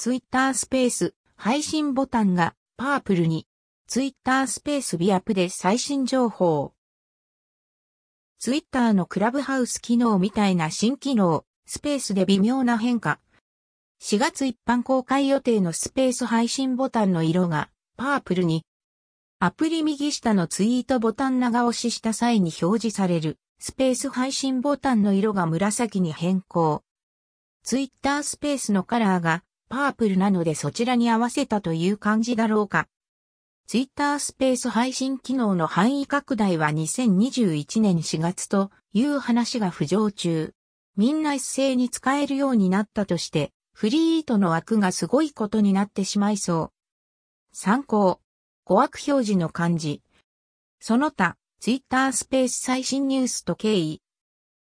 ツイッタースペース配信ボタンがパープルにツイッタースペースビアップで最新情報。ツイッターのクラブハウス機能みたいな新機能、スペースで微妙な変化。4月一般公開予定のスペース配信ボタンの色がパープルに、アプリ右下のツイートボタン長押しした際に表示されるスペース配信ボタンの色が紫に変更。ツイッタースペースのカラーがパープルなのでそちらに合わせたという感じだろうか。ツイッタースペース配信機能の範囲拡大は2021年4月という話が浮上中。みんな一斉に使えるようになったとして、フリートの枠がすごいことになってしまいそう。参考。語枠表示の漢字。その他、ツイッタースペース最新ニュースと経緯、